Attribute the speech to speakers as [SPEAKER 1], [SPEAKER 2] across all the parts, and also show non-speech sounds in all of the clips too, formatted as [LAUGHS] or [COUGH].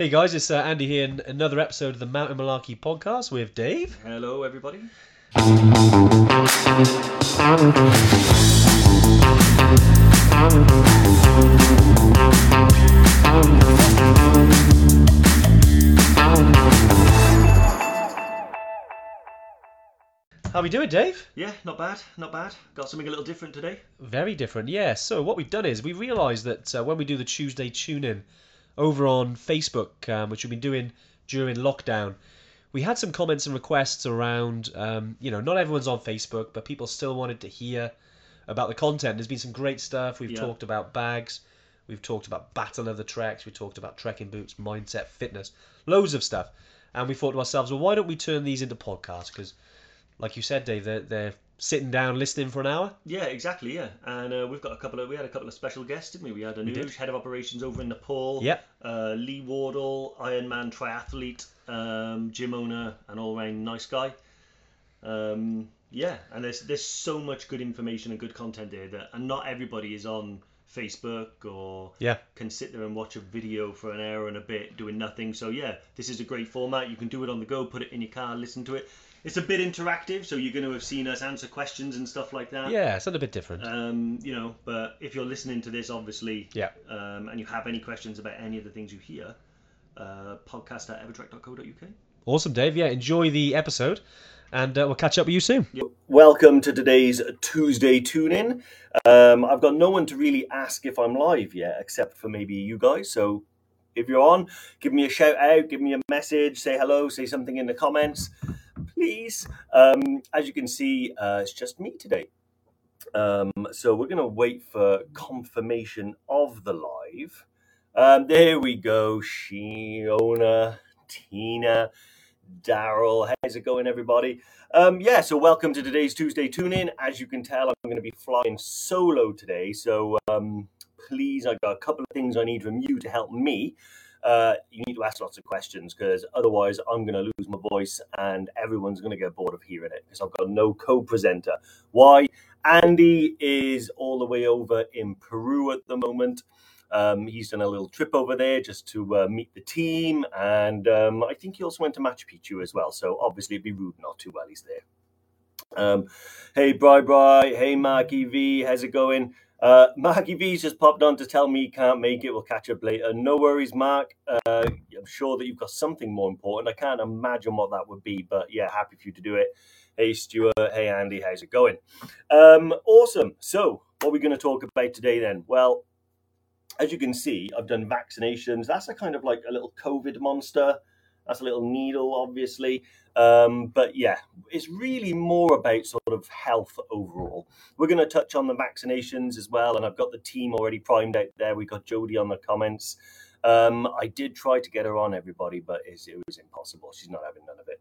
[SPEAKER 1] Hey guys, it's uh, Andy here in another episode of the Mountain Malarkey podcast with Dave.
[SPEAKER 2] Hello, everybody.
[SPEAKER 1] How are we doing, Dave?
[SPEAKER 2] Yeah, not bad, not bad. Got something a little different today.
[SPEAKER 1] Very different, yeah. So what we've done is we realised that uh, when we do the Tuesday tune-in over on Facebook, um, which we've been doing during lockdown, we had some comments and requests around, um, you know, not everyone's on Facebook, but people still wanted to hear about the content. There's been some great stuff. We've
[SPEAKER 2] Yeah.
[SPEAKER 1] talked about bags, we've talked about Battle of the Treks, we talked about trekking boots, mindset, fitness, loads of stuff. And we thought to ourselves, well, why don't we turn these into podcasts? Because, like you said, Dave, they're, they're sitting down listening for an hour.
[SPEAKER 2] Yeah, exactly. Yeah, and uh, we've got a couple of we had a couple of special guests, didn't we? We had a new head of operations over in Nepal.
[SPEAKER 1] Yep.
[SPEAKER 2] Uh, Lee Wardle, Ironman triathlete, um, gym owner, and all round nice guy. Um, yeah, and there's there's so much good information and good content there that, and not everybody is on Facebook or
[SPEAKER 1] Yeah.
[SPEAKER 2] can sit there and watch a video for an hour and a bit doing nothing. So yeah, this is a great format. You can do it on the go, put it in your car, listen to it. It's a bit interactive, so you're going to have seen us answer questions and stuff like that.
[SPEAKER 1] Yeah, it's a little bit different.
[SPEAKER 2] Um, you know, but if you're listening to this, obviously,
[SPEAKER 1] Yeah.
[SPEAKER 2] um, and you have any questions about any of the things you hear, uh, podcast at evertrek.co.uk.
[SPEAKER 1] Awesome, Dave. Yeah, enjoy the episode, and uh, we'll catch up with you soon.
[SPEAKER 3] Welcome to today's Tuesday tune in. Um, I've got no one to really ask if I'm live yet, except for maybe you guys. So if you're on, give me a shout out, give me a message, say hello, say something in the comments, please. Um, as you can see, uh, it's just me today. Um, so we're going to wait for confirmation of the live. Um, there we go. Shiona, Tina, Daryl. How's it going, everybody? Um, yeah, so welcome to today's Tuesday tune in. As you can tell, I'm going to be flying solo today. So um, please, I've got a couple of things I need from you to help me. Uh, you need to ask lots of questions because otherwise, I'm going to lose my voice and everyone's going to get bored of hearing it because I've got no co presenter. Why? Andy is all the way over in Peru at the moment. Um, he's done a little trip over there just to uh, meet the team, and um, I think he also went to Machu Picchu as well. So obviously, it'd be rude not to while he's there. Um, hey, Bri Bri. Hey, Marky V. How's it going? Uh, Marky V's just popped on to tell me he can't make it. We'll catch up later. No worries, Mark. Uh, I'm sure that you've got something more important. I can't imagine what that would be, but yeah, happy for you to do it. Hey, Stuart. Hey, Andy. How's it going? Um, awesome. So, what are we going to talk about today then? Well, as you can see, I've done vaccinations. That's a kind of like a little COVID monster. That's a little needle, obviously. Um, but yeah, it's really more about sort of health overall. We're going to touch on the vaccinations as well, and I've got the team already primed out there. We've got Jodie on the comments. Um, I did try to get her on, everybody, but it was impossible. She's not having none of it.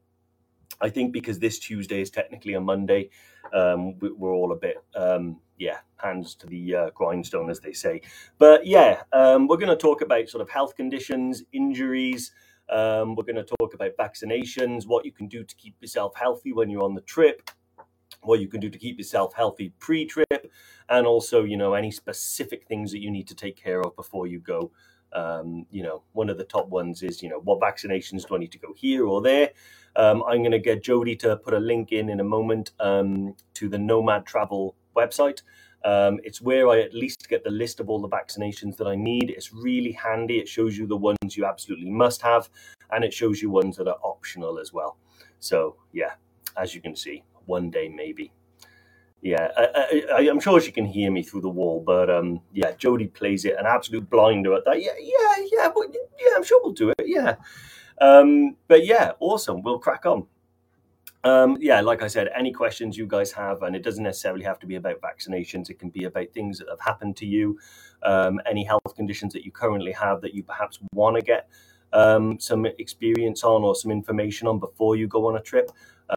[SPEAKER 3] I think because this Tuesday is technically a Monday, um, we- we're all a bit, um, yeah, hands to the uh, grindstone, as they say. But yeah, um, we're going to talk about sort of health conditions, injuries. Um, we're going to talk about vaccinations, what you can do to keep yourself healthy when you're on the trip, what you can do to keep yourself healthy pre-trip, and also, you know, any specific things that you need to take care of before you go. Um, you know, one of the top ones is, you know, what vaccinations do I need to go here or there? Um, I'm going to get Jody to put a link in in a moment um, to the Nomad Travel website. Um, it's where I at least get the list of all the vaccinations that I need. It's really handy. It shows you the ones you absolutely must have, and it shows you ones that are optional as well. So, yeah, as you can see, one day maybe. Yeah, I, I'm sure she can hear me through the wall, but um, yeah, Jody plays it an absolute blinder at that. Yeah, yeah, yeah, yeah. I'm sure we'll do it. Yeah, um, but yeah, awesome. We'll crack on. Um, yeah, like I said, any questions you guys have, and it doesn't necessarily have to be about vaccinations. It can be about things that have happened to you, um, any health conditions that you currently have that you perhaps want to get um, some experience on or some information on before you go on a trip.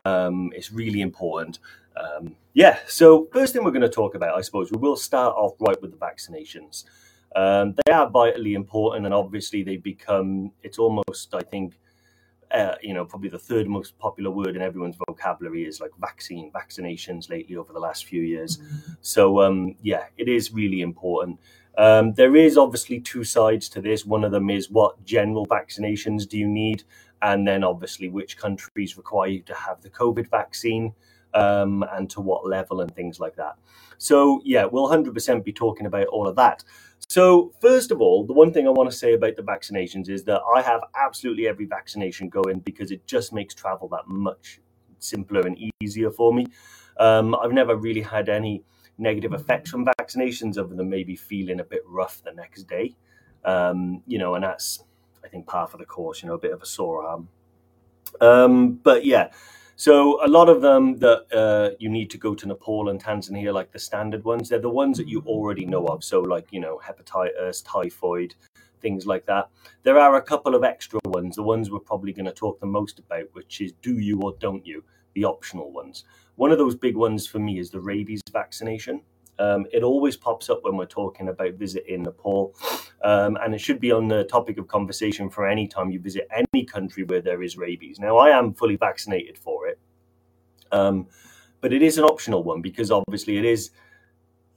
[SPEAKER 3] Um, it's really important. Um, yeah, so first thing we're going to talk about, I suppose, we will start off right with the vaccinations. Um, they are vitally important, and obviously they become, it's almost, I think, uh, you know, probably the third most popular word in everyone's vocabulary is like vaccine, vaccinations lately over the last few years. So, um, yeah, it is really important. Um, there is obviously two sides to this. One of them is what general vaccinations do you need? And then obviously which countries require you to have the COVID vaccine um, and to what level and things like that. So, yeah, we'll 100% be talking about all of that. So, first of all, the one thing I want to say about the vaccinations is that I have absolutely every vaccination going because it just makes travel that much simpler and easier for me. Um, I've never really had any negative effects from vaccinations other than maybe feeling a bit rough the next day. Um, you know, and that's, I think, par for the course, you know, a bit of a sore arm. Um, but yeah, so a lot of them that uh, you need to go to Nepal and Tanzania, like the standard ones, they're the ones that you already know of. So like you know hepatitis, typhoid, things like that. There are a couple of extra ones, the ones we're probably going to talk the most about, which is do you or don't you, the optional ones. One of those big ones for me is the rabies vaccination. Um, it always pops up when we're talking about visiting Nepal, um, and it should be on the topic of conversation for any time you visit any country where there is rabies. Now, I am fully vaccinated for it, um, but it is an optional one because obviously it is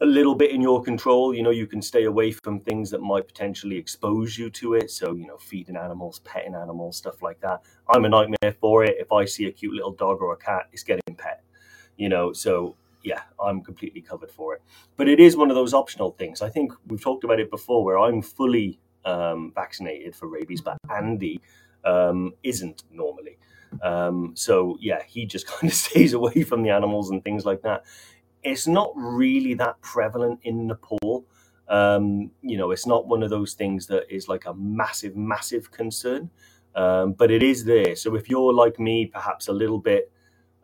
[SPEAKER 3] a little bit in your control. You know, you can stay away from things that might potentially expose you to it. So, you know, feeding animals, petting animals, stuff like that. I'm a nightmare for it. If I see a cute little dog or a cat, it's getting pet. You know, so yeah, I'm completely covered for it. But it is one of those optional things. I think we've talked about it before where I'm fully um, vaccinated for rabies, but Andy um, isn't normally. Um, so yeah, he just [LAUGHS] kind of stays away from the animals and things like that. It's not really that prevalent in Nepal. Um, you know, it's not one of those things that is like a massive, massive concern, um, but it is there. So if you're like me, perhaps a little bit,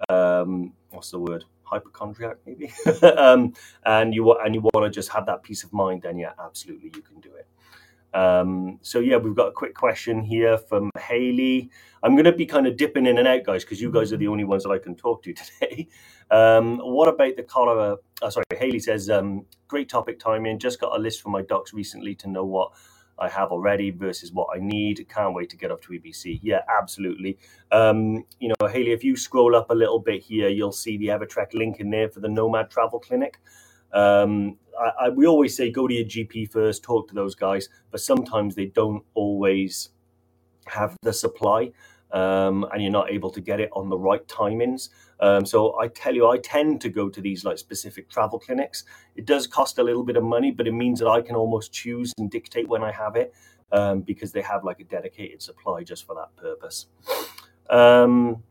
[SPEAKER 3] um, what's the word? hypochondriac maybe [LAUGHS] um, and you and you want to just have that peace of mind then yeah absolutely you can do it um, so yeah we've got a quick question here from haley i'm going to be kind of dipping in and out guys because you guys are the only ones that i can talk to [LAUGHS] today um, what about the cholera oh, sorry haley says um, great topic timing just got a list from my docs recently to know what I have already versus what I need. Can't wait to get up to EBC. Yeah, absolutely. Um, you know, Haley, if you scroll up a little bit here, you'll see the Evertrek link in there for the Nomad Travel Clinic. Um, I, I, we always say go to your GP first, talk to those guys, but sometimes they don't always have the supply um, and you're not able to get it on the right timings. Um, so I tell you, I tend to go to these like specific travel clinics. It does cost a little bit of money, but it means that I can almost choose and dictate when I have it um, because they have like a dedicated supply just for that purpose. Um,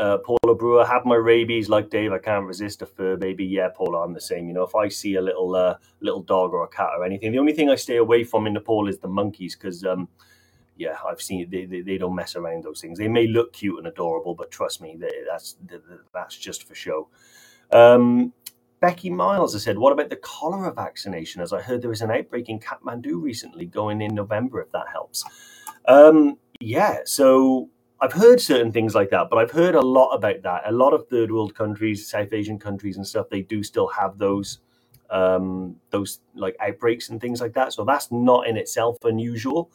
[SPEAKER 3] uh, Paula Brewer, have my rabies like Dave. I can't resist a fur baby. Yeah, Paula, I'm the same. You know, if I see a little uh, little dog or a cat or anything, the only thing I stay away from in Nepal is the monkeys because um, yeah, I've seen they, they, they, don't mess around those things. They may look cute and adorable, but trust me, they, that's that's just for show. Um, Becky Miles has said, "What about the cholera vaccination? As I heard there was an outbreak in Kathmandu recently, going in November. If that helps." Um, yeah, so I've heard certain things like that, but I've heard a lot about that. A lot of third world countries, South Asian countries, and stuff, they do still have those um, those like outbreaks and things like that. So that's not in itself unusual.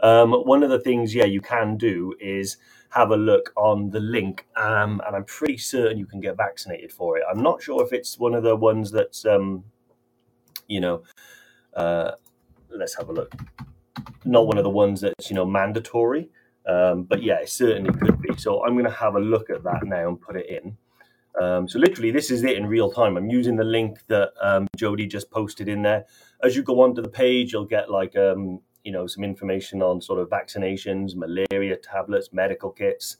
[SPEAKER 3] Um, one of the things, yeah, you can do is have a look on the link, um, and I'm pretty certain you can get vaccinated for it. I'm not sure if it's one of the ones that's, um, you know, uh, let's have a look. Not one of the ones that's you know mandatory, um, but yeah, it certainly could be. So I'm going to have a look at that now and put it in. Um, so literally, this is it in real time. I'm using the link that um, Jody just posted in there. As you go onto the page, you'll get like um, you know some information on sort of vaccinations, malaria tablets, medical kits.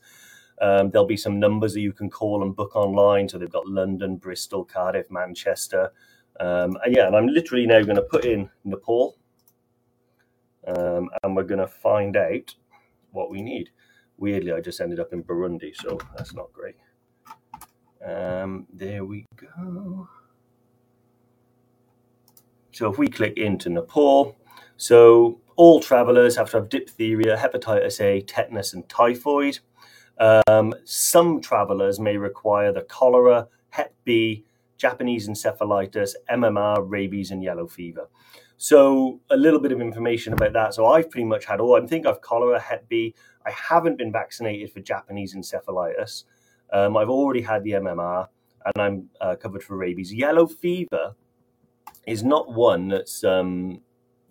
[SPEAKER 3] Um, there'll be some numbers that you can call and book online. So they've got London, Bristol, Cardiff, Manchester, um, and yeah. And I'm literally now going to put in Nepal, um, and we're going to find out what we need. Weirdly, I just ended up in Burundi, so that's not great. Um, there we go. So if we click into Nepal, so all travelers have to have diphtheria, hepatitis A, tetanus, and typhoid. Um, some travelers may require the cholera, Hep B, Japanese encephalitis, MMR, rabies, and yellow fever. So a little bit of information about that. So I've pretty much had all. I think I've cholera, Hep B. I haven't been vaccinated for Japanese encephalitis. Um, I've already had the MMR, and I'm uh, covered for rabies. Yellow fever is not one that's um,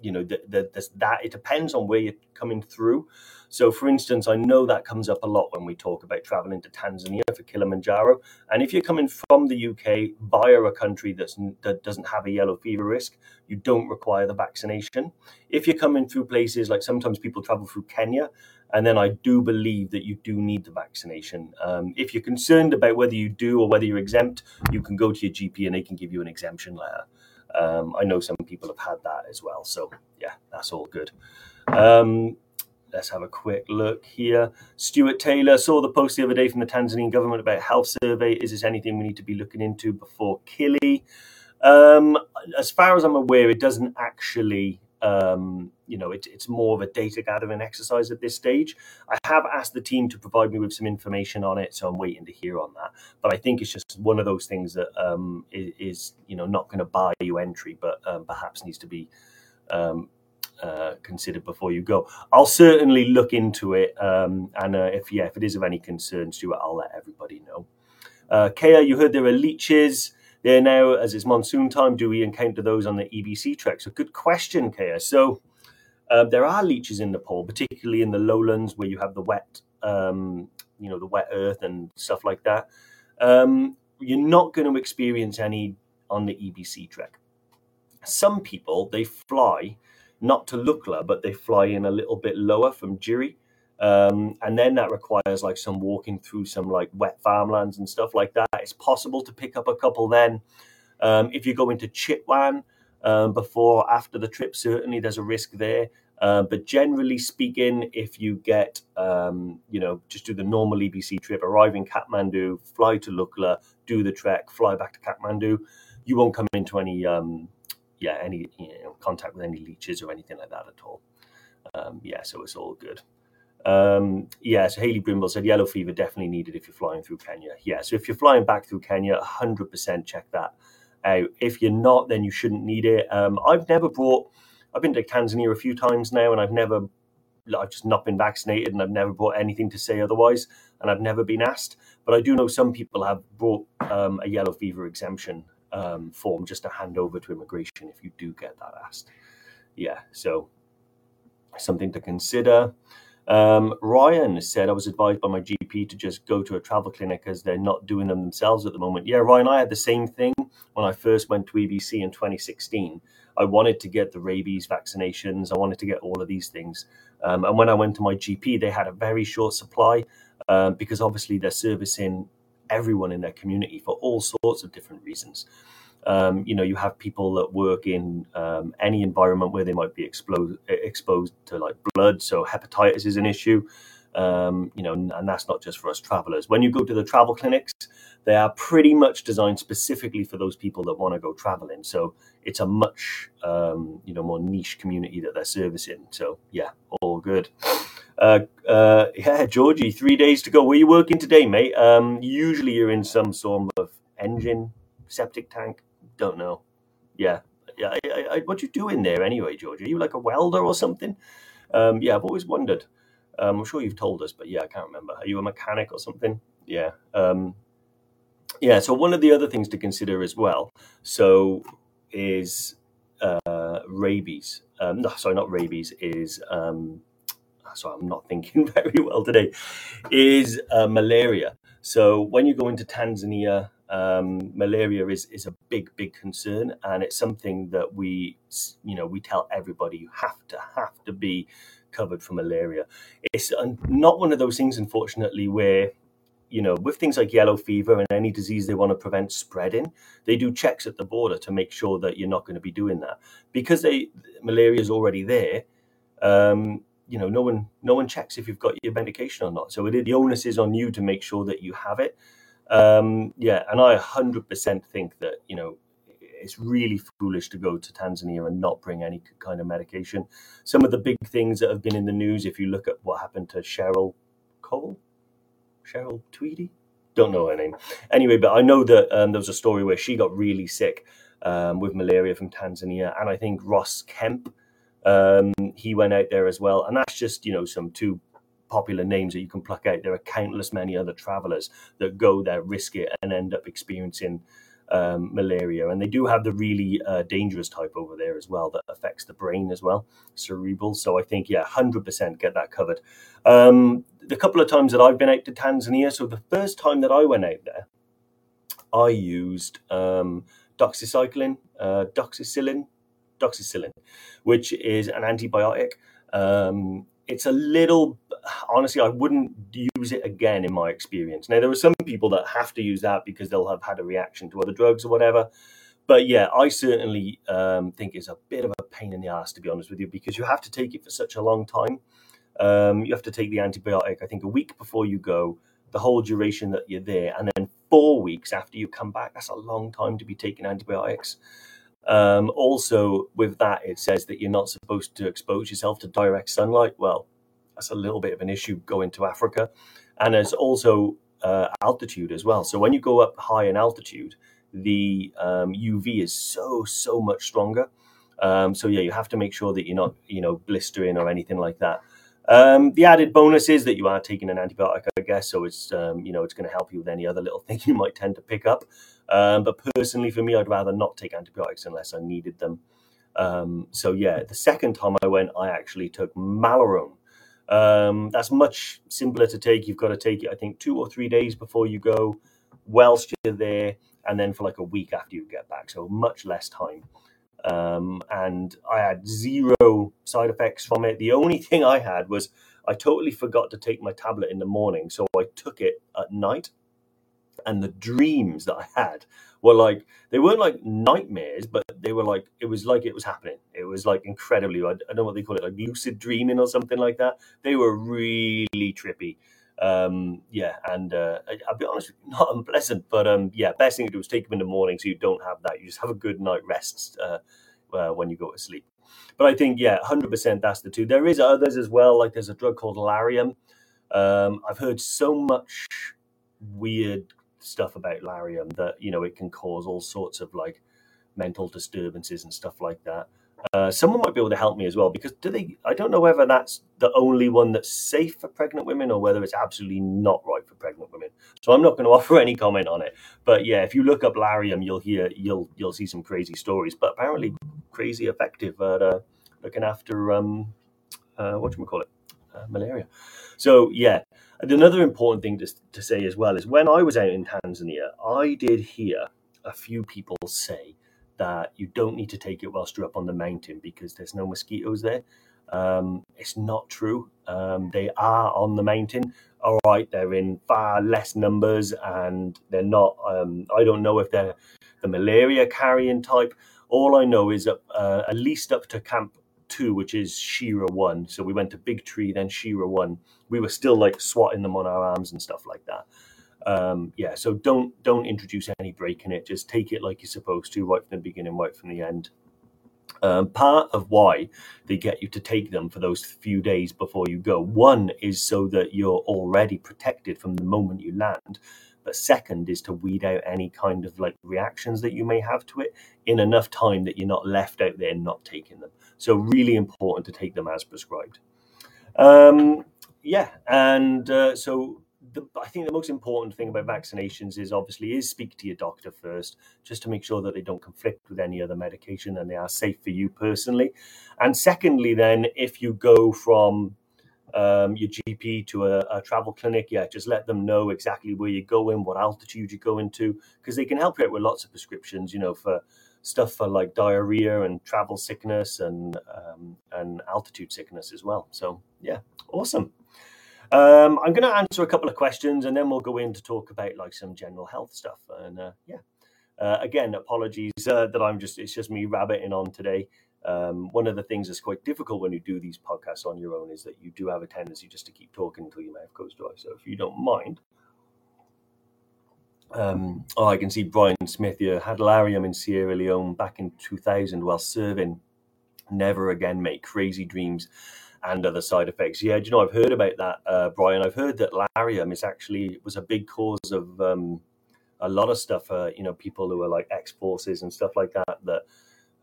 [SPEAKER 3] you know that that that it depends on where you're coming through. So, for instance, I know that comes up a lot when we talk about traveling to Tanzania for Kilimanjaro. And if you're coming from the UK via a country that's, that doesn't have a yellow fever risk, you don't require the vaccination. If you're coming through places like sometimes people travel through Kenya, and then I do believe that you do need the vaccination. Um, if you're concerned about whether you do or whether you're exempt, you can go to your GP and they can give you an exemption letter. Um, I know some people have had that as well. So, yeah, that's all good. Um, let's have a quick look here. Stuart Taylor saw the post the other day from the Tanzanian government about health survey. Is this anything we need to be looking into before Kili? Um, as far as I'm aware, it doesn't actually. Um, you know, it, it's more of a data gathering exercise at this stage. I have asked the team to provide me with some information on it, so I'm waiting to hear on that. But I think it's just one of those things that um, is, is, you know, not going to buy you entry, but um, perhaps needs to be um, uh, considered before you go. I'll certainly look into it, um, and uh, if yeah, if it is of any concern, Stuart, I'll let everybody know. Uh, you heard there are leeches there now as it's monsoon time. Do we encounter those on the EBC trek? So good question, Kea. So um, there are leeches in Nepal, particularly in the lowlands where you have the wet, um, you know, the wet earth and stuff like that. Um, you're not going to experience any on the EBC trek. Some people they fly not to Lukla, but they fly in a little bit lower from Jiri. Um, and then that requires like some walking through some like wet farmlands and stuff like that. It's possible to pick up a couple then. Um, if you go into Chitwan um, before or after the trip, certainly there's a risk there. Uh, but generally speaking, if you get, um, you know, just do the normal EBC trip, arrive in Kathmandu, fly to Lukla, do the trek, fly back to Kathmandu, you won't come into any um, yeah, any you know, contact with any leeches or anything like that at all. Um, yeah, so it's all good. Um, yeah, so Haley Brimble said yellow fever definitely needed if you're flying through Kenya. Yeah, so if you're flying back through Kenya, 100% check that out. If you're not, then you shouldn't need it. Um, I've never brought, I've been to Tanzania a few times now, and I've never, I've just not been vaccinated, and I've never brought anything to say otherwise, and I've never been asked. But I do know some people have brought um, a yellow fever exemption um, form just to hand over to immigration if you do get that asked. Yeah, so something to consider. Um, Ryan said, I was advised by my GP to just go to a travel clinic as they're not doing them themselves at the moment. Yeah, Ryan, I had the same thing when I first went to EBC in 2016. I wanted to get the rabies vaccinations, I wanted to get all of these things. Um, and when I went to my GP, they had a very short supply um, because obviously they're servicing everyone in their community for all sorts of different reasons. Um, you know, you have people that work in um, any environment where they might be exposed exposed to like blood. So hepatitis is an issue. Um, you know, and that's not just for us travelers. When you go to the travel clinics, they are pretty much designed specifically for those people that want to go traveling. So it's a much um, you know more niche community that they're servicing. So yeah, all good. Uh, uh, yeah, Georgie, three days to go. Where you working today, mate? Um, usually you're in some sort of engine, septic tank. Don't know. Yeah, yeah. I, I, what you doing there anyway, Georgie? Are you like a welder or something? Um, yeah, I've always wondered. Um, I'm sure you've told us, but yeah, I can't remember. Are you a mechanic or something? Yeah. Um, yeah. So one of the other things to consider as well, so is uh, rabies. Um, no, sorry, not rabies. Is um, so I'm not thinking [LAUGHS] very well today, is uh, malaria. So when you go into Tanzania, um, malaria is, is a big, big concern, and it's something that we, you know, we tell everybody you have to have to be covered for malaria. It's not one of those things, unfortunately, where you know, with things like yellow fever and any disease they want to prevent spreading, they do checks at the border to make sure that you're not going to be doing that because they malaria is already there. Um, you know, no one no one checks if you've got your medication or not. So it, the onus is on you to make sure that you have it. Um, yeah, and I 100% think that you know it's really foolish to go to Tanzania and not bring any kind of medication. Some of the big things that have been in the news, if you look at what happened to Cheryl Cole, Cheryl Tweedy, don't know her name. Anyway, but I know that um, there was a story where she got really sick um, with malaria from Tanzania, and I think Ross Kemp, um, he went out there as well, and that's just you know some two popular names that you can pluck out. There are countless many other travelers that go there, risk it, and end up experiencing um, malaria. And they do have the really uh, dangerous type over there as well that affects the brain as well, cerebral. So I think, yeah, 100% get that covered. Um, the couple of times that I've been out to Tanzania, so the first time that I went out there, I used um, doxycycline, uh, doxycycline, doxycycline, which is an antibiotic. Um, it's a little honestly i wouldn't use it again in my experience. Now there are some people that have to use that because they'll have had a reaction to other drugs or whatever. But yeah i certainly um, think it's a bit of a pain in the ass to be honest with you because you have to take it for such a long time. Um, you have to take the antibiotic i think a week before you go the whole duration that you're there and then four weeks after you come back. That's a long time to be taking antibiotics um, also, with that, it says that you're not supposed to expose yourself to direct sunlight. Well, that's a little bit of an issue going to Africa. And there's also uh, altitude as well. So when you go up high in altitude, the um, UV is so, so much stronger. Um, so yeah, you have to make sure that you're not, you know, blistering or anything like that. Um, the added bonus is that you are taking an antibiotic, I guess, so it's um, you know it's going to help you with any other little [LAUGHS] thing you might tend to pick up. Um, but personally, for me, I'd rather not take antibiotics unless I needed them. Um, so yeah, the second time I went, I actually took Malarone. Um, that's much simpler to take. You've got to take it, I think, two or three days before you go, whilst you're there, and then for like a week after you get back. So much less time. Um, and I had zero side effects from it. The only thing I had was I totally forgot to take my tablet in the morning, so I took it at night and the dreams that I had were like they weren't like nightmares, but they were like it was like it was happening. It was like incredibly. I, don't know what they call it, like lucid dreaming or something like that. They were really trippy. Um, yeah, and uh, I, will be honest, [LAUGHS] not unpleasant, but um, yeah, best thing to do is take them in the morning so you don't have that. You just have a good night rest uh, uh, when you go to sleep. But I think yeah, hundred percent that's the two. There is others as well. Like there's a drug called Lariam. Um, I've heard so much weird stuff about Lariam that you know it can cause all sorts of like mental disturbances and stuff like that. Uh, someone might be able to help me as well because do they? I don't know whether that's the only one that's safe for pregnant women or whether it's absolutely not right for pregnant women. So I'm not going [LAUGHS] to offer any comment on it. But yeah, if you look up Lariam, you'll hear you'll you'll see some crazy stories, but apparently crazy effective at uh, looking after um, uh, what do we call it, uh, malaria. So yeah, Another important thing to, to say as well is when I was out in Tanzania, I did hear a few people say that you don't need to take it whilst you're up on the mountain because there's no mosquitoes there. Um, it's not true. Um, they are on the mountain. All right, they're in far less numbers and they're not. Um, I don't know if they're the malaria carrying type. All I know is up, uh, at least up to Camp two, which is Shira one. So we went to Big Tree, then Shira one. We were still like swatting them on our arms and stuff like that. Um, yeah, so don't don't introduce any break in it. Just take it like you're supposed to, right from the beginning, right from the end. Um, part of why they get you to take them for those few days before you go. One is so that you're already protected from the moment you land. But second is to weed out any kind of like reactions that you may have to it in enough time that you're not left out there not taking them. So really important to take them as prescribed. Um, yeah, and uh, so the, I think the most important thing about vaccinations is obviously is speak to your doctor first, just to make sure that they don't conflict with any other medication and they are safe for you personally. And secondly, then if you go from um, your GP to a, a, travel clinic, yeah, just let them know exactly where you're going, what altitude you're going to, because they can help you out with lots of prescriptions, you know, for stuff for like diarrhea and travel sickness and um, and altitude sickness as well. So yeah, awesome. Um, I'm going to answer a couple of questions and then we'll go in to talk about like some general health stuff. And uh, yeah, uh, again, apologies uh, that I'm just it's just me rabbiting on today. Um, one of the things that's quite difficult when you do these podcasts on your own is that you do have a tendency just to keep talking until your mouth goes dry. So if you don't mind, um, oh, I can see Brian Smith here. Had Lariam in Sierra Leone back in 2000 while serving. Never again make crazy dreams and other side effects. Yeah, do you know I've heard about that, uh, Brian? I've heard that Lariam is actually was a big cause of um, a lot of stuff. Uh, you know, people who are like ex forces and stuff like that that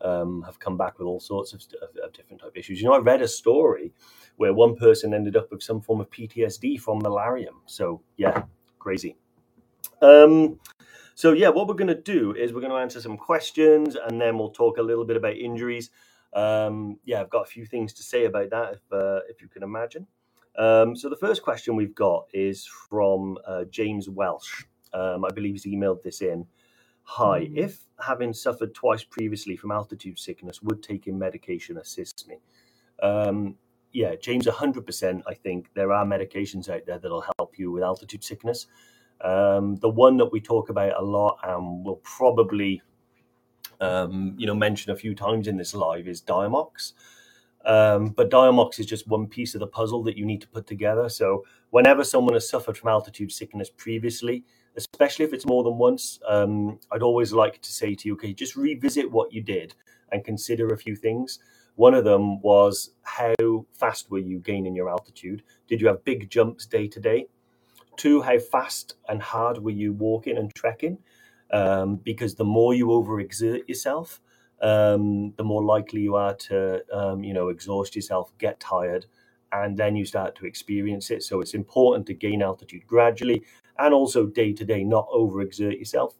[SPEAKER 3] um, have come back with all sorts of, of, of, different type of issues. You know, I read a story where one person ended up with some form of PTSD from malarium. So yeah, crazy. Um, so yeah, what we're going to do is we're going to answer some questions and then we'll talk a little bit about injuries. Um, yeah, I've got a few things to say about that, if uh, if you can imagine. Um, so the first question we've got is from uh, James Welsh. Um, I believe he's emailed this in. Hi, mm. if having suffered twice previously from altitude sickness, would taking medication assist me? Um, yeah, James, 100%. I think there are medications out there that'll help you with altitude sickness. Um, the one that we talk about a lot and will probably, um, you know, mention a few times in this live is Diamox. Um, but Diamox is just one piece of the puzzle that you need to put together. So whenever someone has suffered from altitude sickness previously, especially if it's more than once, um, I'd always like to say to you, okay, just revisit what you did and consider a few things. One of them was how fast were you gaining your altitude? Did you have big jumps day to day? Two, how fast and hard were you walking and trekking? Um, because the more you overexert yourself, um, the more likely you are to, um, you know, exhaust yourself, get tired, and then you start to experience it. So it's important to gain altitude gradually and also day to day, not overexert yourself.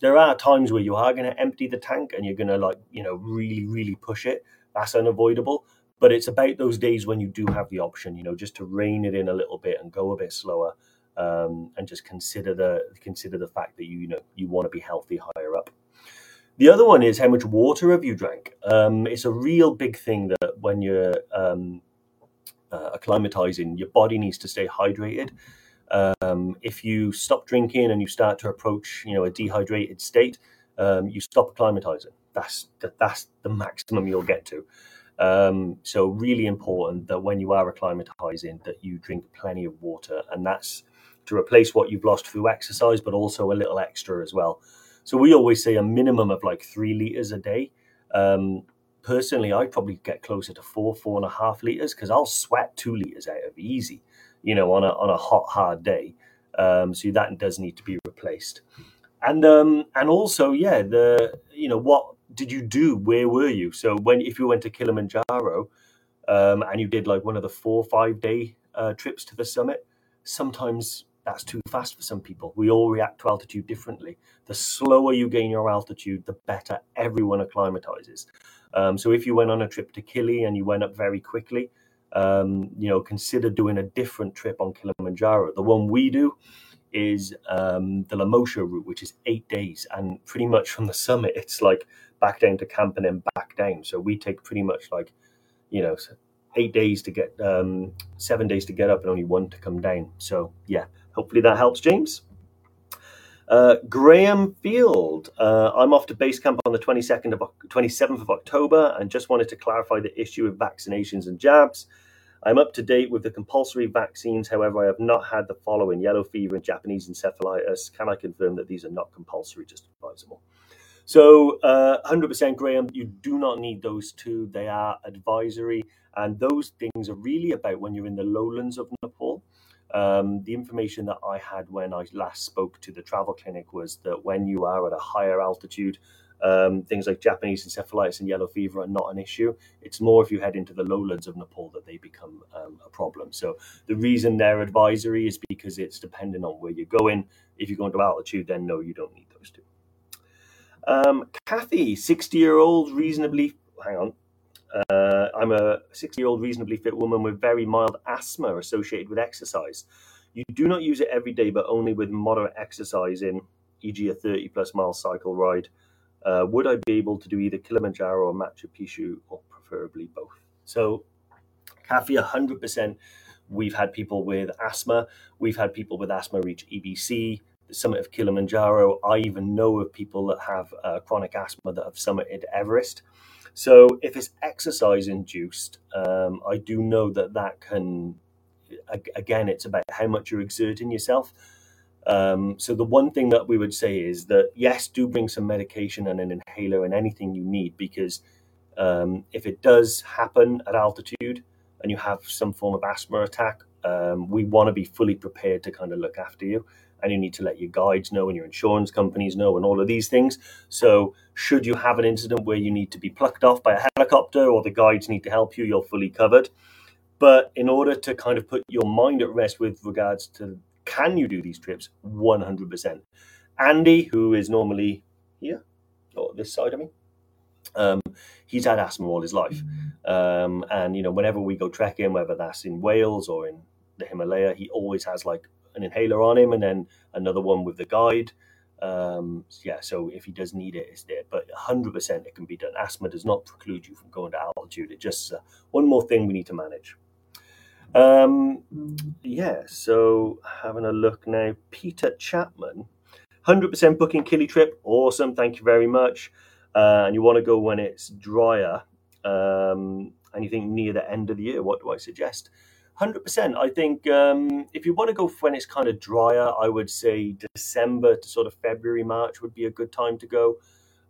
[SPEAKER 3] There are times where you are going to empty the tank and you're going to like, you know, really, really push it. That's unavoidable. But it's about those days when you do have the option, you know, just to rein it in a little bit and go a bit slower um, and just consider the consider the fact that you, you know you want to be healthy higher up. The other one is how much water have you drank? Um, it's a real big thing that when you're um, uh, acclimatizing, your body needs to stay hydrated. Um, if you stop drinking and you start to approach, you know, a dehydrated state, um, you stop acclimatizing. That's that, that's the maximum you'll get to. Um, so really important that when you are acclimatizing, that you drink plenty of water, and that's to replace what you've lost through exercise, but also a little extra as well. So we always say a minimum of like three liters a day. Um, personally, I probably get closer to four, four and a half liters because I'll sweat two liters out of easy, you know, on a on a hot, hard day. Um, so that does need to be replaced. And um, and also, yeah, the you know what did you do? Where were you? So when if you went to Kilimanjaro um, and you did like one of the four five day uh, trips to the summit, sometimes that's too fast for some people. We all react to altitude differently. The slower you gain your altitude, the better everyone acclimatizes. Um, so if you went on a trip to Kili and you went up very quickly, um, you know, consider doing a different trip on Kilimanjaro. The one we do is um, the Lemosho route, which is eight days, and pretty much from the summit, it's like back down to camp and then back down. So we take pretty much like, you know, eight days to get, um, seven days to get up, and only one to come down. So yeah, hopefully that helps, James. Uh, Graham Field, uh, I'm off to base camp on the 22nd of 27th of October, and just wanted to clarify the issue of vaccinations and jabs. I'm up to date with the compulsory vaccines. However, I have not had the following yellow fever and Japanese encephalitis. Can I confirm that these are not compulsory, just advisable? So, uh, 100% Graham, you do not need those two. They are advisory. And those things are really about when you're in the lowlands of Nepal. Um, the information that I had when I last spoke to the travel clinic was that when you are at a higher altitude, um, things like Japanese encephalitis and yellow fever are not an issue. It's more if you head into the lowlands of Nepal that they become um, a problem. So the reason they're advisory is because it's dependent on where you're going. If you're going to altitude, then no, you don't need those two. Um, Kathy, 60 year old, reasonably, hang on, uh, I'm a 60 year old reasonably fit woman with very mild asthma associated with exercise. You do not use it every day, but only with moderate exercise in, e.g., a 30 plus mile cycle ride. Uh, would I be able to do either Kilimanjaro or Machu Picchu, or preferably both? So, Kathy, 100%. We've had people with asthma. We've had people with asthma reach EBC, the summit of Kilimanjaro. I even know of people that have uh, chronic asthma that have summited Everest. So if it's exercise induced, um, I do know that that can, again, it's about how much you're exerting yourself. Um, so the one thing that we would say is that yes, do bring some medication and an inhaler and anything you need because um, if it does happen at altitude and you have some form of asthma attack, Um, we want to be fully prepared to kind of look after you. And you need to let your guides know and your insurance companies know and all of these things. So, should you have an incident where you need to be plucked off by a helicopter or the guides need to help you, you're fully covered. But in order to kind of put your mind at rest with regards to can you do these trips, 100%. Andy, who is normally here or this side of me, um, he's had asthma all his life. Um, and, you know, whenever we go trekking, whether that's in Wales or in the Himalaya, he always has like an inhaler on him and then another one with the guide. Um, yeah, so if he does need it, it's there. But 100% it can be done. Asthma does not preclude you from going to altitude. It just uh, one more thing we need to manage. Um, yeah, so having a look now. Peter Chapman, 100% booking Kili trip. Awesome. Thank you very much. Uh, and you want to go when it's drier um, and you think near the end of the year. What do I suggest? 100%. I think um, if you want to go when it's kind of drier, I would say December to sort of February, March would be a good time to go.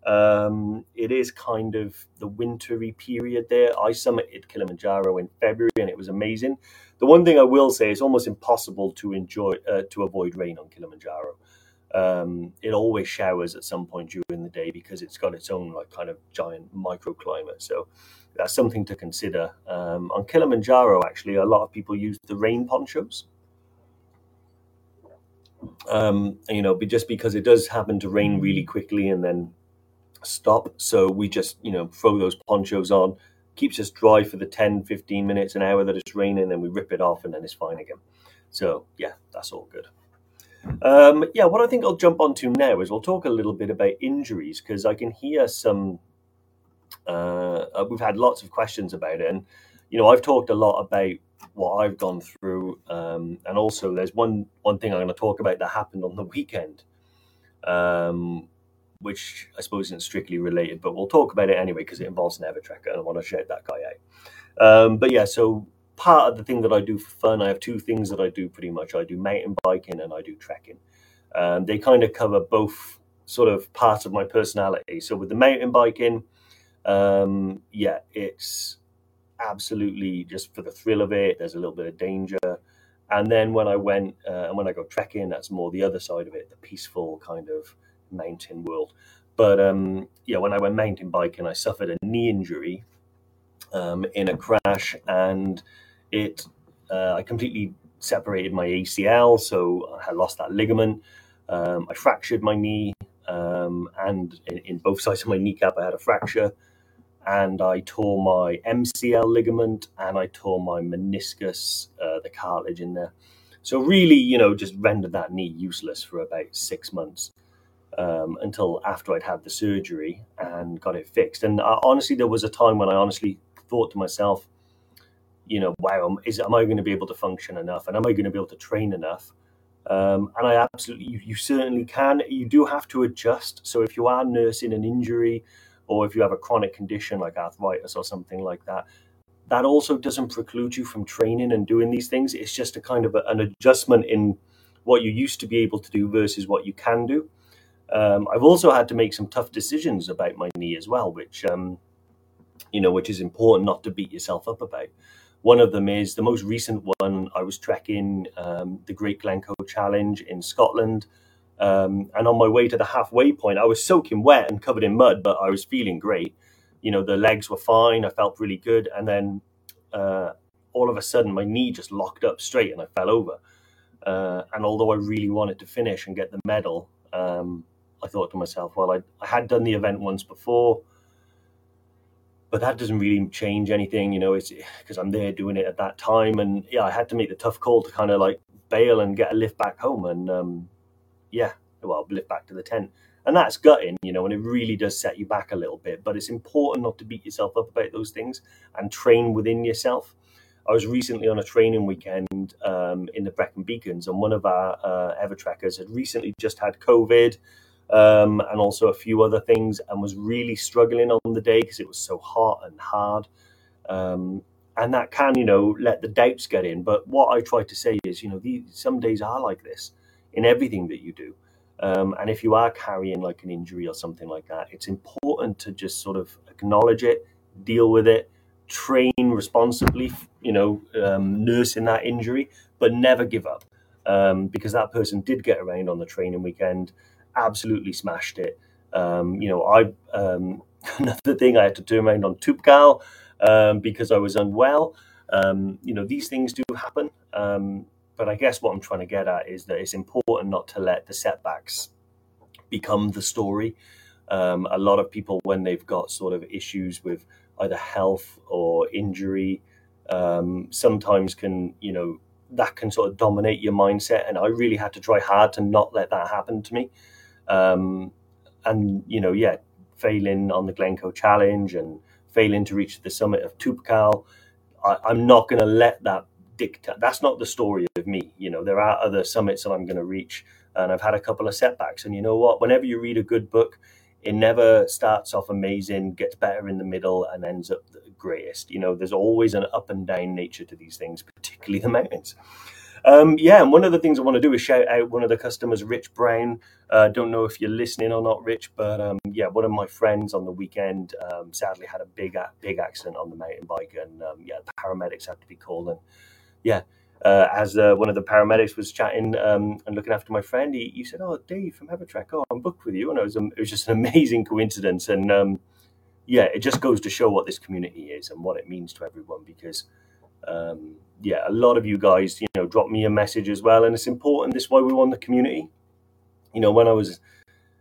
[SPEAKER 3] Um, it is kind of the wintry period there. I summited Kilimanjaro in February and it was amazing. The one thing I will say is almost impossible to enjoy uh, to avoid rain on Kilimanjaro. Um, it always showers at some point during the day because it's got its own like kind of giant microclimate. So that's something to consider. Um, on Kilimanjaro, actually, a lot of people use the rain ponchos. Um, you know, just because it does happen to rain really quickly and then stop. So we just, you know, throw those ponchos on, keeps us dry for the 10, 15 minutes, an hour that it's raining, and we rip it off and then it's fine again. So yeah, that's all good. Um, yeah, what I think I'll jump onto now is we'll talk a little bit about injuries because I can hear some. Uh, uh, we've had lots of questions about it, and you know I've talked a lot about what I've gone through, um, and also there's one one thing I'm going to talk about that happened on the [LAUGHS] weekend, um, which I suppose isn't strictly related, but we'll talk about it anyway because it involves an Evertrekker, and I want to shout that guy out. Um, but yeah, so part of the thing that I do for fun, I have two things that I do pretty much. I do mountain biking and I do trekking. Um, they kind of cover both sort of parts of my personality. So with the mountain biking, um, yeah, it's absolutely just for the thrill of it. There's a little bit of danger. And then when I went uh, and when I go trekking, that's more the other side of it, the peaceful kind of mountain world. But um, yeah, when I went mountain biking, I suffered a knee injury um, in a crash, and it uh, I completely separated my ACL, so I lost that ligament. Um, I fractured my knee, um, and in, in, both sides of my kneecap, I had a fracture. And I tore my MCL ligament, and I tore my meniscus, uh, the cartilage in there. So really, you know, just rendered that knee useless for about six months um, until after I'd had the surgery and got it fixed. And uh, honestly, there was a time when I honestly thought to myself, you know, wow, is am I going to be able to function enough, and am I going to be able to train enough? Um, and I absolutely, you, you, certainly can. You do have to adjust. So if you are nursing an injury, or if you have a chronic condition like arthritis or something like that, that also doesn't preclude you from training and doing these things. It's just a kind of a, an adjustment in what you used to be able to do versus what you can do. Um, I've also had to make some tough decisions about my knee as well, which um, you know, which is important not to beat yourself up about. One of them is the most recent one. I was trekking um, the Great Glencoe Challenge in Scotland. Um, and on my way to the halfway point, I was soaking wet and covered in mud, but I was feeling great. You know, the legs were fine. I felt really good. And then uh, all of a sudden, my knee just locked up straight and I fell over. Uh, and although I really wanted to finish and get the medal, um, I thought to myself, well, I, I had done the event once before but that doesn't really change anything, you know. It's because I'm there doing it at that time, and yeah, I had to make the tough call to kind of like bail and get a lift back home, and um, yeah, well, lift back to the tent, and that's gutting, you know, and it really does set you back a little bit. But it's important not to beat yourself up about those things and train within yourself. I was recently on a training weekend um, in the Brecon Beacons, and one of our uh, had recently just had COVID um, and also a few other things, and was really struggling on the day because it was so hot and hard. Um, and that can, you know, let the doubts get in. But what I try to say is, you know, these, some days are like this in everything that you do. Um, and if you are carrying like an injury or something like that, it's important to just sort of acknowledge it, deal with it, train responsibly, you know, um, nursing that injury, but never give up um, because that person did get around on the training weekend, absolutely smashed it. Um, you know, I um, [LAUGHS] another thing I had to turn around on Toubkal um, because I was unwell. Um, you know, these things do happen. Um, but I guess what I'm trying to get at is that it's important not to let the setbacks become the story. Um, a lot of people, when they've got sort of issues with either health or injury, sometimes can, you know, that can sort of dominate your mindset. And I really had to try hard to not let that happen to me. Um, and, you know, yeah, failing on the Glencoe Challenge and failing to reach the summit of Toubkal, I, I'm not going to let that dictate. That's not the story of me. You know, there are other summits that I'm going to reach, and I've had a couple of setbacks. And you know what? Whenever you read a good book, it never starts off amazing, gets better in the middle, and ends up the greatest. You know, there's always an up and down nature to these things, particularly the mountains. Um, yeah, and one of the things I want to do is shout out one of the customers, Rich Brown. Uh, don't know if you're listening or not, Rich, but um, yeah, one of my friends on the weekend um, sadly had a big, big accident on the mountain bike, and um, yeah, the paramedics had to be called. And yeah, uh, as uh, one of the paramedics was chatting um, and looking after my friend, he, he said, "Oh, Dave from Evertrek, oh, I'm booked with you," and it was, it was just an [LAUGHS] amazing coincidence. And um, yeah, it just goes to show what this community is and what it means to everyone because um, yeah, a lot of you guys, you know, drop me a message as well, and it's important. This is why we want the community. You know, when I was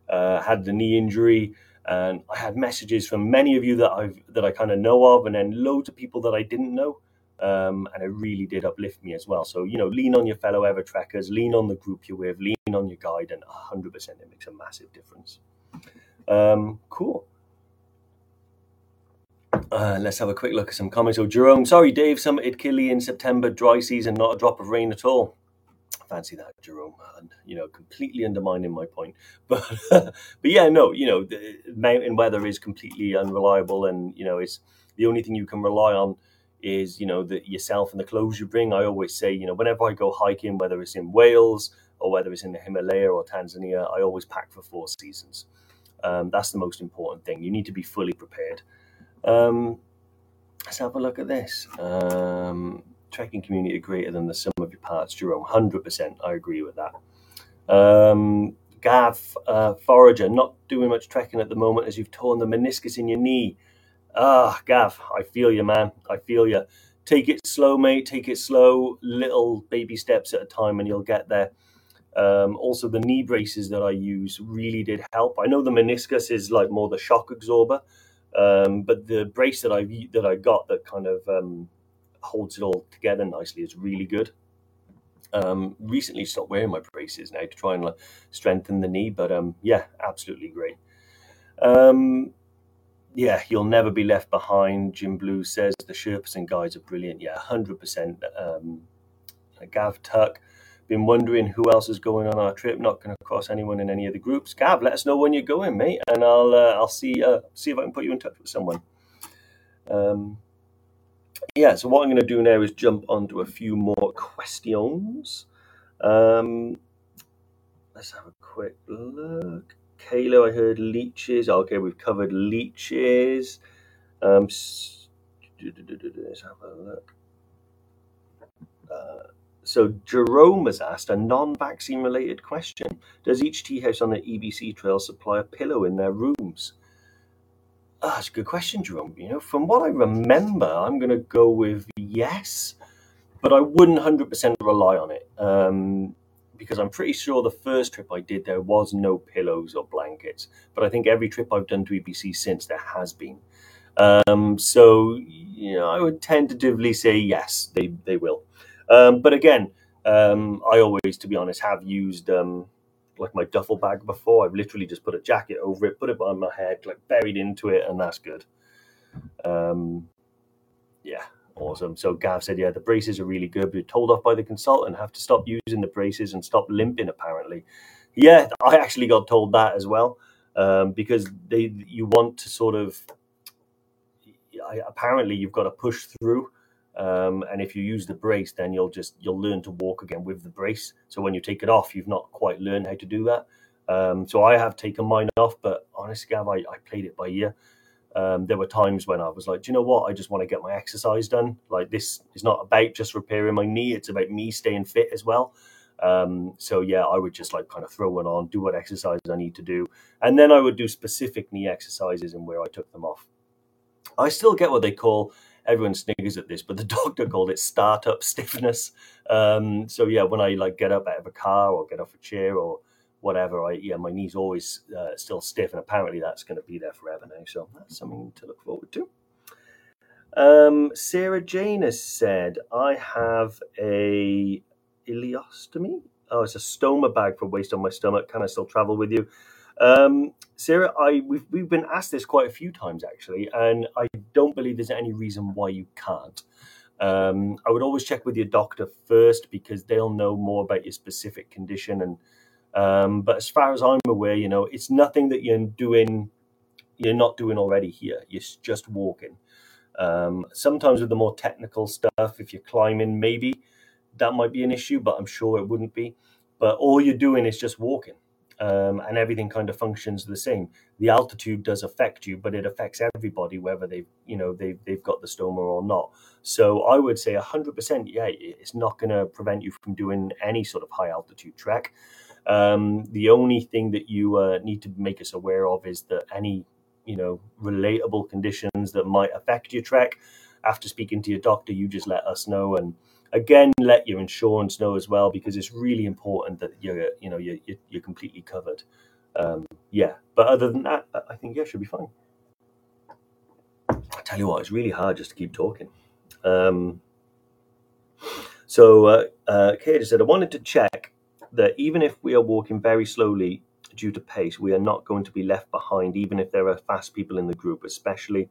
[SPEAKER 3] uh, had the knee injury, and I had messages from many of you that I've that I kind of know of, and then loads of people that I didn't know, um, and it really did uplift me as well. So you know, lean on your fellow Evertrekkers, lean on the group you're with, lean on your guide, and 100% it makes a massive difference. Um, cool. Uh, let's have a quick look at some comments. Oh, Jerome, sorry, Dave, summited Kili in September, dry season, not a drop of rain at all. Fancy that, Jerome. And, you know, completely undermining my point. [LAUGHS] But but yeah, no, you know, mountain weather is completely unreliable, and you know, it's the only thing you can rely on is you know the yourself and the clothes you bring. I always say, you know, whenever I go hiking, whether it's in Wales or whether it's in the Himalaya or Tanzania, I always pack for four seasons. Um, that's the most important thing. You need to be fully prepared. Um, let's have a look at this. Um, trekking community greater than the sum of your parts, Jerome. 100%. I agree with that. Um, Gav, uh, Forager, not doing much trekking at the moment as you've torn the meniscus in your knee. Ah, Gav, I feel you, man. I feel you. Take it slow, mate. Take it slow. Little baby steps at a time, and you'll get there. Um, also, the knee braces that I use really did help. I know the meniscus is like more the shock absorber, um, but the brace that I that I got that kind of um, holds it all together nicely is really good. Um, recently stopped wearing my braces now to try and like, strengthen the knee, but um, yeah, absolutely great. Um, yeah, you'll never be left behind. Jim Blue says the Sherpas and guys are brilliant. Yeah, hundred percent. Um, Gav Tuck been wondering who else is going on our trip. Not going to cross anyone in any of the groups. Gav, let us know when you're going, mate, and I'll uh, I'll see uh, see if I can put you in touch with someone. Um, yeah, so what I'm going to do now is jump onto a few more questions. Um, let's have a quick look. Kayla, I heard leeches. Okay, we've covered leeches. Um, let's have a look. Uh, so Jerome has asked a non-vaccine related question. Does each tea house on the EBC trail supply a pillow in their rooms? Oh, that's a good question, Jerome. You know, from what I remember, I'm going to go with yes, but I wouldn't 100% rely on it um, because I'm pretty sure the first trip I did there was no pillows or blankets. But I think every trip I've done to EBC since there has been. Um, so, you know, I would tentatively say yes, they, they will. Um, but again, um, I always, to be honest, have used um, like my duffel bag before. I've literally just put a jacket over it, put it on my head, like buried into it, and that's good. Um, yeah, awesome. So Gav said, yeah, the braces are really good. But told off by the consultant, have to stop using the braces and stop limping. Apparently, yeah, I actually got told that as well um, because they you want to sort of. Apparently, you've got to push through um, and if you use the brace, then you'll just you'll learn to walk again with the brace. So when you take it off, you've not quite learned how to do that. Um, so I have taken mine off, but honestly, Gav, I, I played it by ear. Um, there were times when I was like, do you know what? I just want to get my exercise done. Like this is not about just repairing my knee; it's about me staying fit as well. Um, so yeah, I would just like kind of throw one on, do what exercise I need to do, and then I would do specific knee exercises and where I took them off. I still get what they call everyone sniggers at this, but the [LAUGHS] doctor called it startup stiffness. Um, so yeah, when I like get up out of a car or get off a chair or whatever, I yeah, my knee's always uh, still stiff, and apparently that's going to be there forever now. So that's something to look forward to. Um, Sarah Jane has said, "I have a ileostomy. Oh, it's a stoma bag for waste on my stomach. Can I still travel with you?" Um, Sarah, I we've we've been asked this quite a few times actually, and I don't believe there's any reason why you can't. Um, I would always check with your doctor first because they'll know more about your specific condition. And um, but as far as I'm aware, you know, it's nothing that you're doing, you're not doing already here. You're just walking. Um, sometimes with the more technical stuff, if you're climbing, maybe that might be an issue, but I'm sure it wouldn't be. But all you're doing is just walking um, and everything kind of functions the same. The altitude does affect you, but it affects everybody, whether they've you know they've they've got the stoma or not. So I would say hundred percent, yeah, it's not going to prevent you from doing any sort of high altitude trek. Um, the only thing that you uh, need to make us aware of is that any you know relatable conditions that might affect your trek. After speaking to your doctor, you just let us know and again let your insurance know as well because it's really important that you're you know you're, you're completely covered. Um, yeah but other than that i think yeah should be fine. I tell you what it's really hard just to keep talking. Um, so uh, uh, Kate said i wanted to check that even if we are walking very slowly due to pace we are not going to be left behind even if there are fast people in the group especially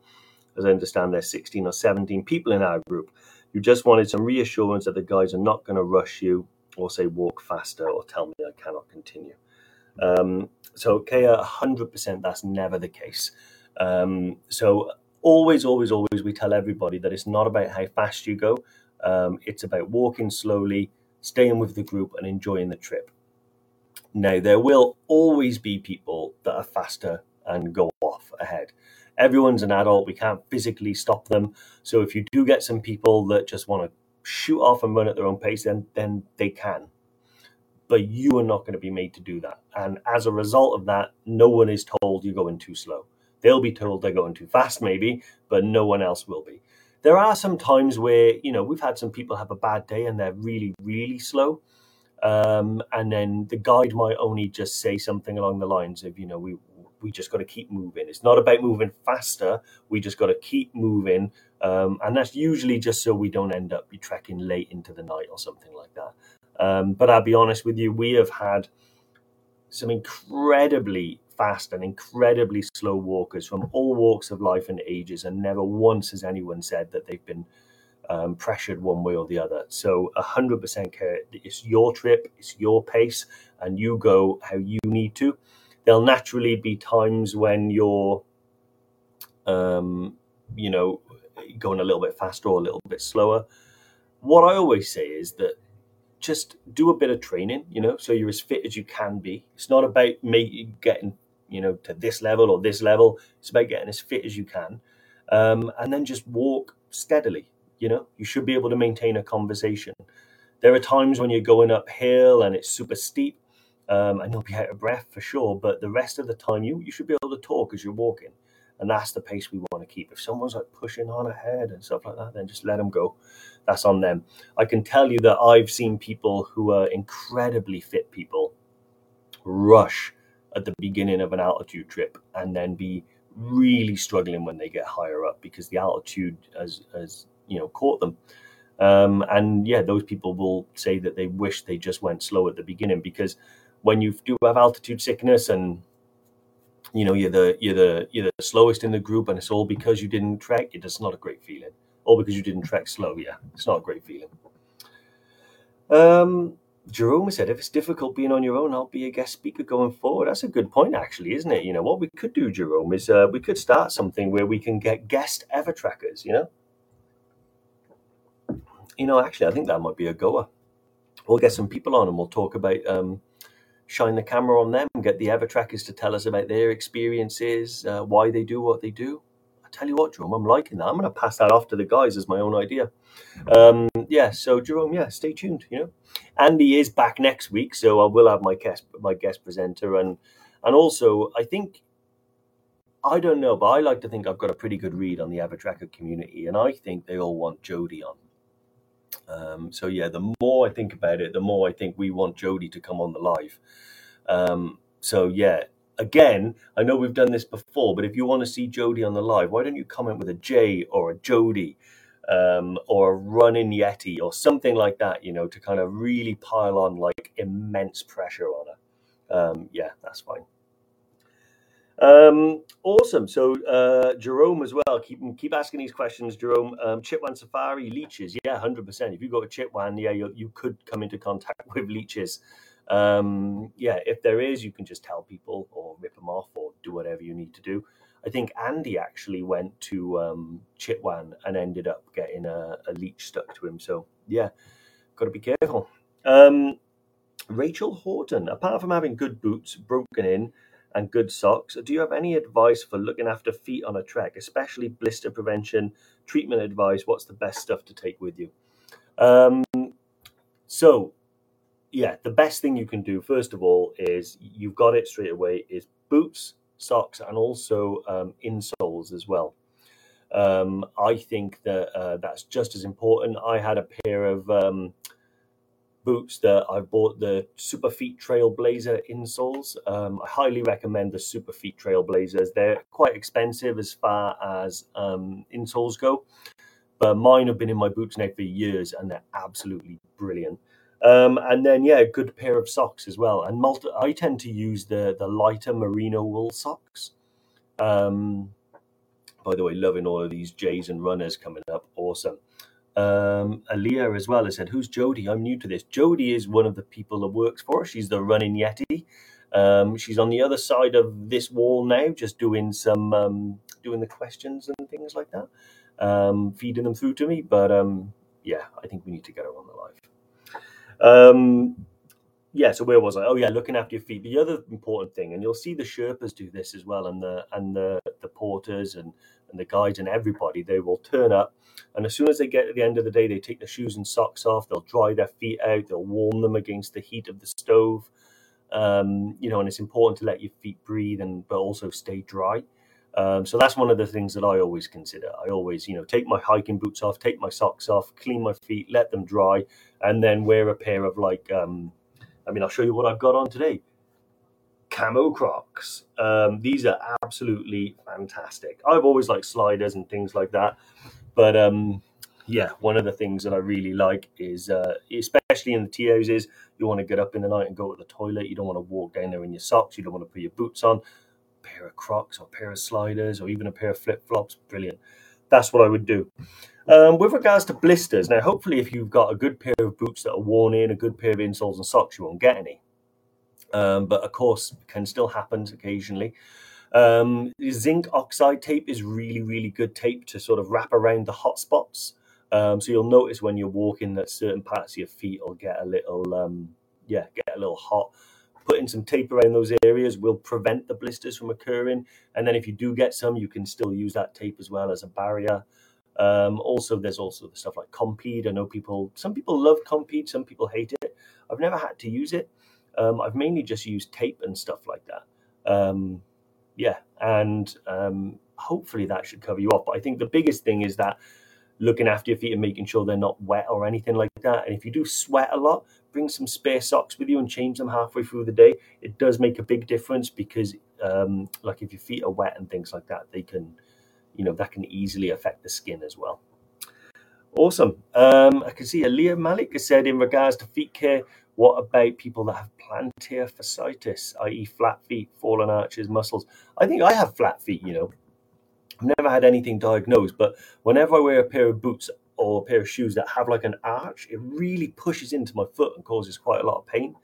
[SPEAKER 3] as i understand there's 16 or 17 people in our group you just wanted some reassurance that the guys are not going to rush you or say walk faster or tell me I cannot continue. Um, so, Kea, 100% that's never the case. Um, so, always, always, always, we tell everybody that it's not about how fast you go, um, it's about walking slowly, staying with the group, and enjoying the trip. Now, there will always be people that are faster and go off ahead everyone's an adult. We can't physically stop them. So if you do get some people that just want to shoot off and run at their own pace, then then they can. But you are not going to be made to do that. And as a result of that, no one is told you're going too slow. They'll be told they're going too fast, maybe, but no one else will be. There are some times where, you know, we've had some people have a bad day and they're really, really slow. Um, and then the guide might only just say something along the lines of, you know, we we just got to keep moving. It's not about moving faster. We just got to keep moving. Um, and that's usually just so we don't end up be trekking late into the night or something like that. Um, but I'll be honest with you, we have had some incredibly fast and incredibly slow walkers from all walks of life and ages, and never once has anyone said that they've been um, pressured one way or the other. So, 100% care. It's your trip, it's your pace, and you go how you need to there'll naturally be times when you're, um, you know, going a little bit faster or a little bit slower. What I always say is that just do a bit of training, you know, so you're as fit as you can be. It's not about making getting, you know, to this level or this level. It's about getting as fit as you can, um, and then just walk steadily. You know, you should be able to maintain a conversation. There are times when you're going uphill and it's super steep, um, and you'll be out of breath for sure. But the rest of the time, you you should be able to talk as you're walking, and that's the pace we want to keep. If someone's like pushing on ahead and stuff like that, then just let them go. That's on them. I can tell you that I've seen people who are incredibly fit people rush at the beginning of an altitude trip and then be really struggling when they get higher up because the altitude has has you know caught them. Um, and yeah, those people will say that they wish they just went slow at the beginning because when you do have altitude sickness and you know you're the you're the you're the slowest in the group and it's all because you didn't trek it is not a great feeling. All because you didn't trek slow yeah it's not a great feeling. Um jerome said if it's difficult being on your own i'll be a guest speaker going forward. That's a good point actually isn't it? You know what we could do jerome is uh, we could start something where we can get guest Evertrekkers you know? You know actually i think that might be a goer. We'll get some people on and we'll talk about um shine the camera on them, get the Evertrekkers to tell us about their experiences, uh, why they do what they do. I tell you what, Jerome, I'm liking that. I'm going to pass that off to the guys as my own idea. Um, yeah, so Jerome, yeah, stay tuned. You know, Andy is back next week, so I will have my guest my guest presenter, and and also I think I don't know, but I like to think I've got a pretty good read on the Evertrekker community, and I think they all want Jody on. Um, so yeah, the more I think about it, the more I think we want Jody to come on the live. Um, so yeah, again, I know we've done this before, but if you want to see Jody on the live, why don't you comment with a J or a Jody um, or a running Yeti or something like that, you know, to kind of really pile on like immense pressure on her. Um, yeah, that's fine. Um, awesome. So uh, Jerome as well. Keep keep asking these questions, Jerome. Um, Chitwan Safari leeches. Yeah, hundred percent. If you go to Chitwan, yeah, you, you could come into contact [LAUGHS] with leeches. Um, yeah, if there is, you can just tell people or rip them off or do whatever you need to do. I think Andy actually went to um, Chitwan and ended up getting a, a leech stuck to him. So yeah, got to be careful. Um, Rachel Horton. Apart from having good boots, broken in and good socks. Do you have any advice for looking after feet on a trek, especially blister prevention, treatment advice? What's the best stuff to take with you? Um, so, yeah, the best thing you can do, first of all, is you've got it straight away, is boots, socks, and also um, insoles as well. Um, I think that uh, that's just as important. I had a pair of um, boots that I bought the Superfeet Trailblazer insoles. Um, I highly recommend the Superfeet Trailblazers. They're quite expensive as far as um, insoles go, but mine have been in my boots now for years and they're absolutely brilliant. Um, and then yeah, a good pair of socks as well. And multi- I tend to use the the lighter merino wool socks. Um, by the way, loving all of these J's and runners coming up. Awesome. Um, Aaliyah as well has said, "Who's Jody? I'm new to this." Jody is one of the people that works for us. She's the running Yeti. Um, she's on the other side of this wall now, just doing some um, doing the questions and things like that, um, feeding them through to me. But um, yeah, I think we need to get her on the live. Um, yeah, so where was I? Oh yeah, looking after your feet. The other important thing, and you'll see the Sherpas do this as well, and the and the the porters and and the guides and everybody. They will turn up, and as soon as they get to the end of the day, they take their shoes and socks off. They'll dry their feet out. They'll warm them against the heat of the stove. Um, you know, and it's important to let your feet breathe and but also stay dry. Um, so that's one of the things that I always consider. I always, you know, take my hiking boots off, take my socks off, clean my feet, let them dry, and then wear a pair of like um, I mean, I'll show you what I've got on today. Camo Crocs. Um, these are absolutely fantastic. I've always liked sliders and things like that, but um, yeah, one of the things that I really like is, uh, especially in the tea is you want to get up in the night and go to the toilet. You don't want to walk down there in your socks. You don't want to put your boots on. A pair of Crocs or a pair of sliders or even a pair of flip flops. Brilliant. That's what I would do. Um, with regards to blisters, now hopefully if you've got a good pair of boots that are worn in, a good pair of insoles and socks, you won't get any. Um, but of course, can still happen occasionally. Um, zinc oxide tape is really, really good tape to sort of wrap around the hot spots. Um, so you'll notice when you're walking that certain parts of your feet will get a little, um, yeah, get a little hot. Putting some tape around those areas will prevent the blisters from occurring. And then if you do get some, you can still use that tape as well as a barrier. Um, also, there's also the stuff like Compeed. I know people, some people love Compeed, some people hate it. I've never had to use it. Um, I've mainly just used tape and stuff like that. Um, yeah, and um, hopefully that should cover you off. But I think the biggest thing is that looking after your feet and making sure they're not wet or anything like that. And if you do sweat a lot, bring some spare socks with you and change them halfway through the day. It does make a big difference because, um, like, if your feet are wet and things like that, they can you know that can easily affect the skin as well. Awesome. Um, I can see Aliyah Malik has said in regards to feet care, what about people that have plantar fasciitis, i.e., flat feet, fallen arches, muscles? I think I have flat feet, you know. I've never had anything diagnosed, but whenever I wear a pair of boots or a pair of shoes that have like an arch, it really pushes into my foot and causes quite a lot of pain.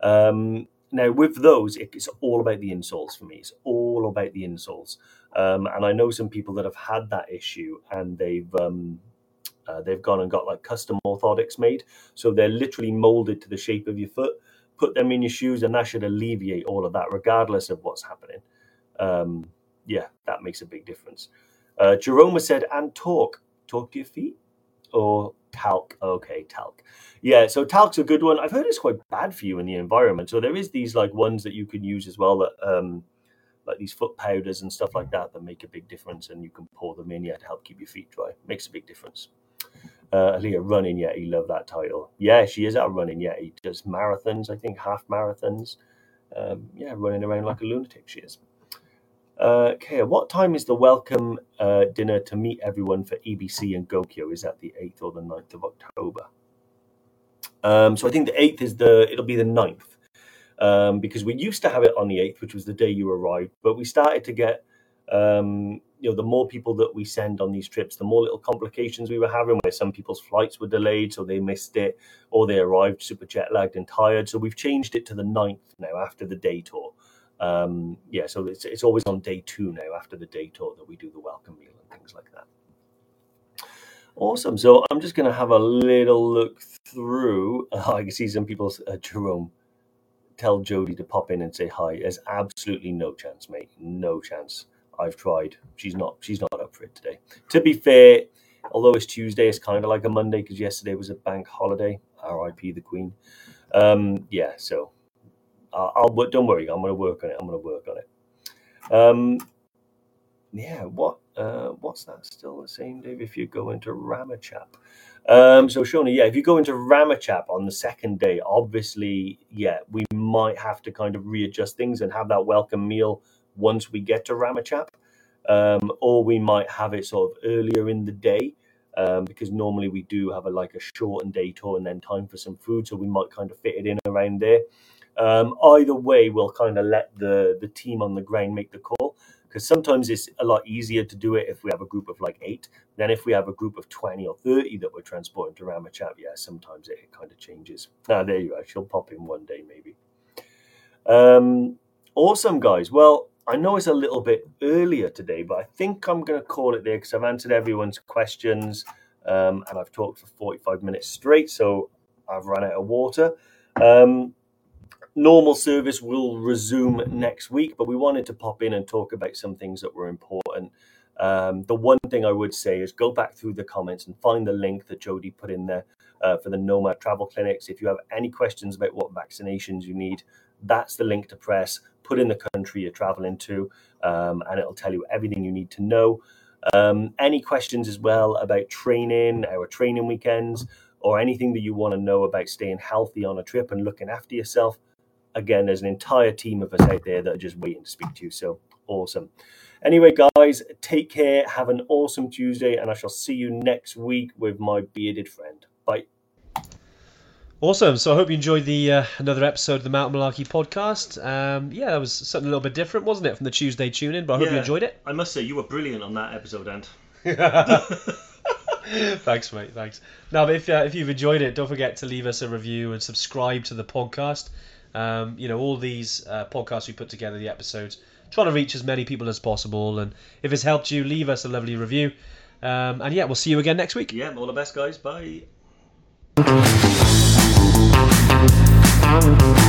[SPEAKER 3] Um, now, with those, it's all about the insoles for me. It's all about the insoles. Um, and I know some people that have had that issue and they've um, uh, they've gone and got like custom orthotics made. So they're literally molded to the shape of your foot. Put them in your shoes, and that should alleviate all of that, regardless of what's happening. Um, yeah, that makes a big difference. Uh, Jerome said, and talk. Talk to your feet? Or talc? Okay, talc. Yeah, so talc's a good one. I've heard it's quite bad for you in the environment. So there is these like ones that you can use as well that um like these foot powders and stuff like that that make a big difference and you can pour them in yeah to help keep your feet dry. Makes a big difference. Uh, Aaliyah running Yeti love that title. Yeah, she is out running yet. He does marathons, I think half marathons. Um, yeah, running around like a lunatic she is. Uh, okay, what time is the welcome uh, dinner to meet everyone for EBC and Gokyo? Is that the 8th or the 9th of October? Um, so I think the 8th is the, it'll be the 9th um, because we used to have it on the 8th, which was the day you arrived, but we started to get, um, you know, the more people that we send on these trips, the more little complications we were having where some people's flights were delayed, so they missed it, or they arrived super jet lagged and tired. So we've changed it to the 9th now after the day tour. Um, yeah, so it's, it's always on day two now after the day tour that we do the welcome meal and things like that. Awesome. So I'm just going to have a little look through. [LAUGHS] I can see some people, uh, Jerome, tell Jody to pop in and say hi. There's absolutely no chance, mate. No chance. I've tried. She's not. She's not up for it today. To be fair, although it's Tuesday, it's kind of like a Monday because yesterday was a bank holiday. R.I.P. the Queen. Um, yeah. So I'll, I'll. Don't worry. I'm going to work on it. I'm going to work on it. Um, yeah. What? Uh, what's that? Still the same, Dave? If you go into Ramechhap. Um, so Shona, yeah, if you go into Ramechhap on the second day, obviously, yeah, we might have to kind of readjust things and have that welcome meal once we get to Ramechhap, um, or we might have it sort of earlier in the day. Um, because normally we do have a like a shortened day tour and then time for some food, so we might kind of fit it in around there. Um, either way, we'll kind of let the the team on the ground make the call because sometimes it's a lot easier to do it if we have a group of like eight than if we have a group of 20 or 30 that we're transporting to Ramechhap. Yeah, sometimes it, kind of changes. Ah, there you are. She'll pop in one day maybe. Um, awesome, guys. Well, I know it's a little bit earlier today, but I think I'm going to call it there because I've answered everyone's questions um, and I've talked for 45 minutes straight, so I've run out of water. Um, normal service will resume next week, but we wanted to pop in and talk about some things that were important. Um, the one thing I would say is go back through the comments and find the link that Jody put in there uh, for the Nomad Travel Clinics. If you have any questions about what vaccinations you need, that's the link to press. Put in the country you're traveling to, um, and it'll tell you everything you need to know. Um, any questions as well about training, our training weekends, or anything that you want to know about staying healthy on a trip and looking after yourself, again, there's an entire team of us out there that are just waiting to speak to you. So awesome. Anyway, guys, take care. Have an awesome Tuesday, and I shall see you next week with my bearded friend. Bye.
[SPEAKER 1] Awesome. So I hope you enjoyed the uh, another episode of the Mountain Malarkey podcast. Um, yeah, that was something a little bit different, wasn't it, from the Tuesday tune in? But I hope you enjoyed it.
[SPEAKER 2] I must say, you were brilliant on that episode, Ant. [LAUGHS] [LAUGHS]
[SPEAKER 1] thanks, mate. Thanks. Now, if uh, if you've enjoyed it, don't forget to leave us a review and subscribe to the podcast. Um, you know, all these uh, podcasts we put together, the episodes, trying to reach as many people as possible. And if it's helped you, leave us a lovely review. Um, and yeah, we'll see you again next week.
[SPEAKER 2] Yeah, all the best, guys. Bye.
[SPEAKER 4] Thank you.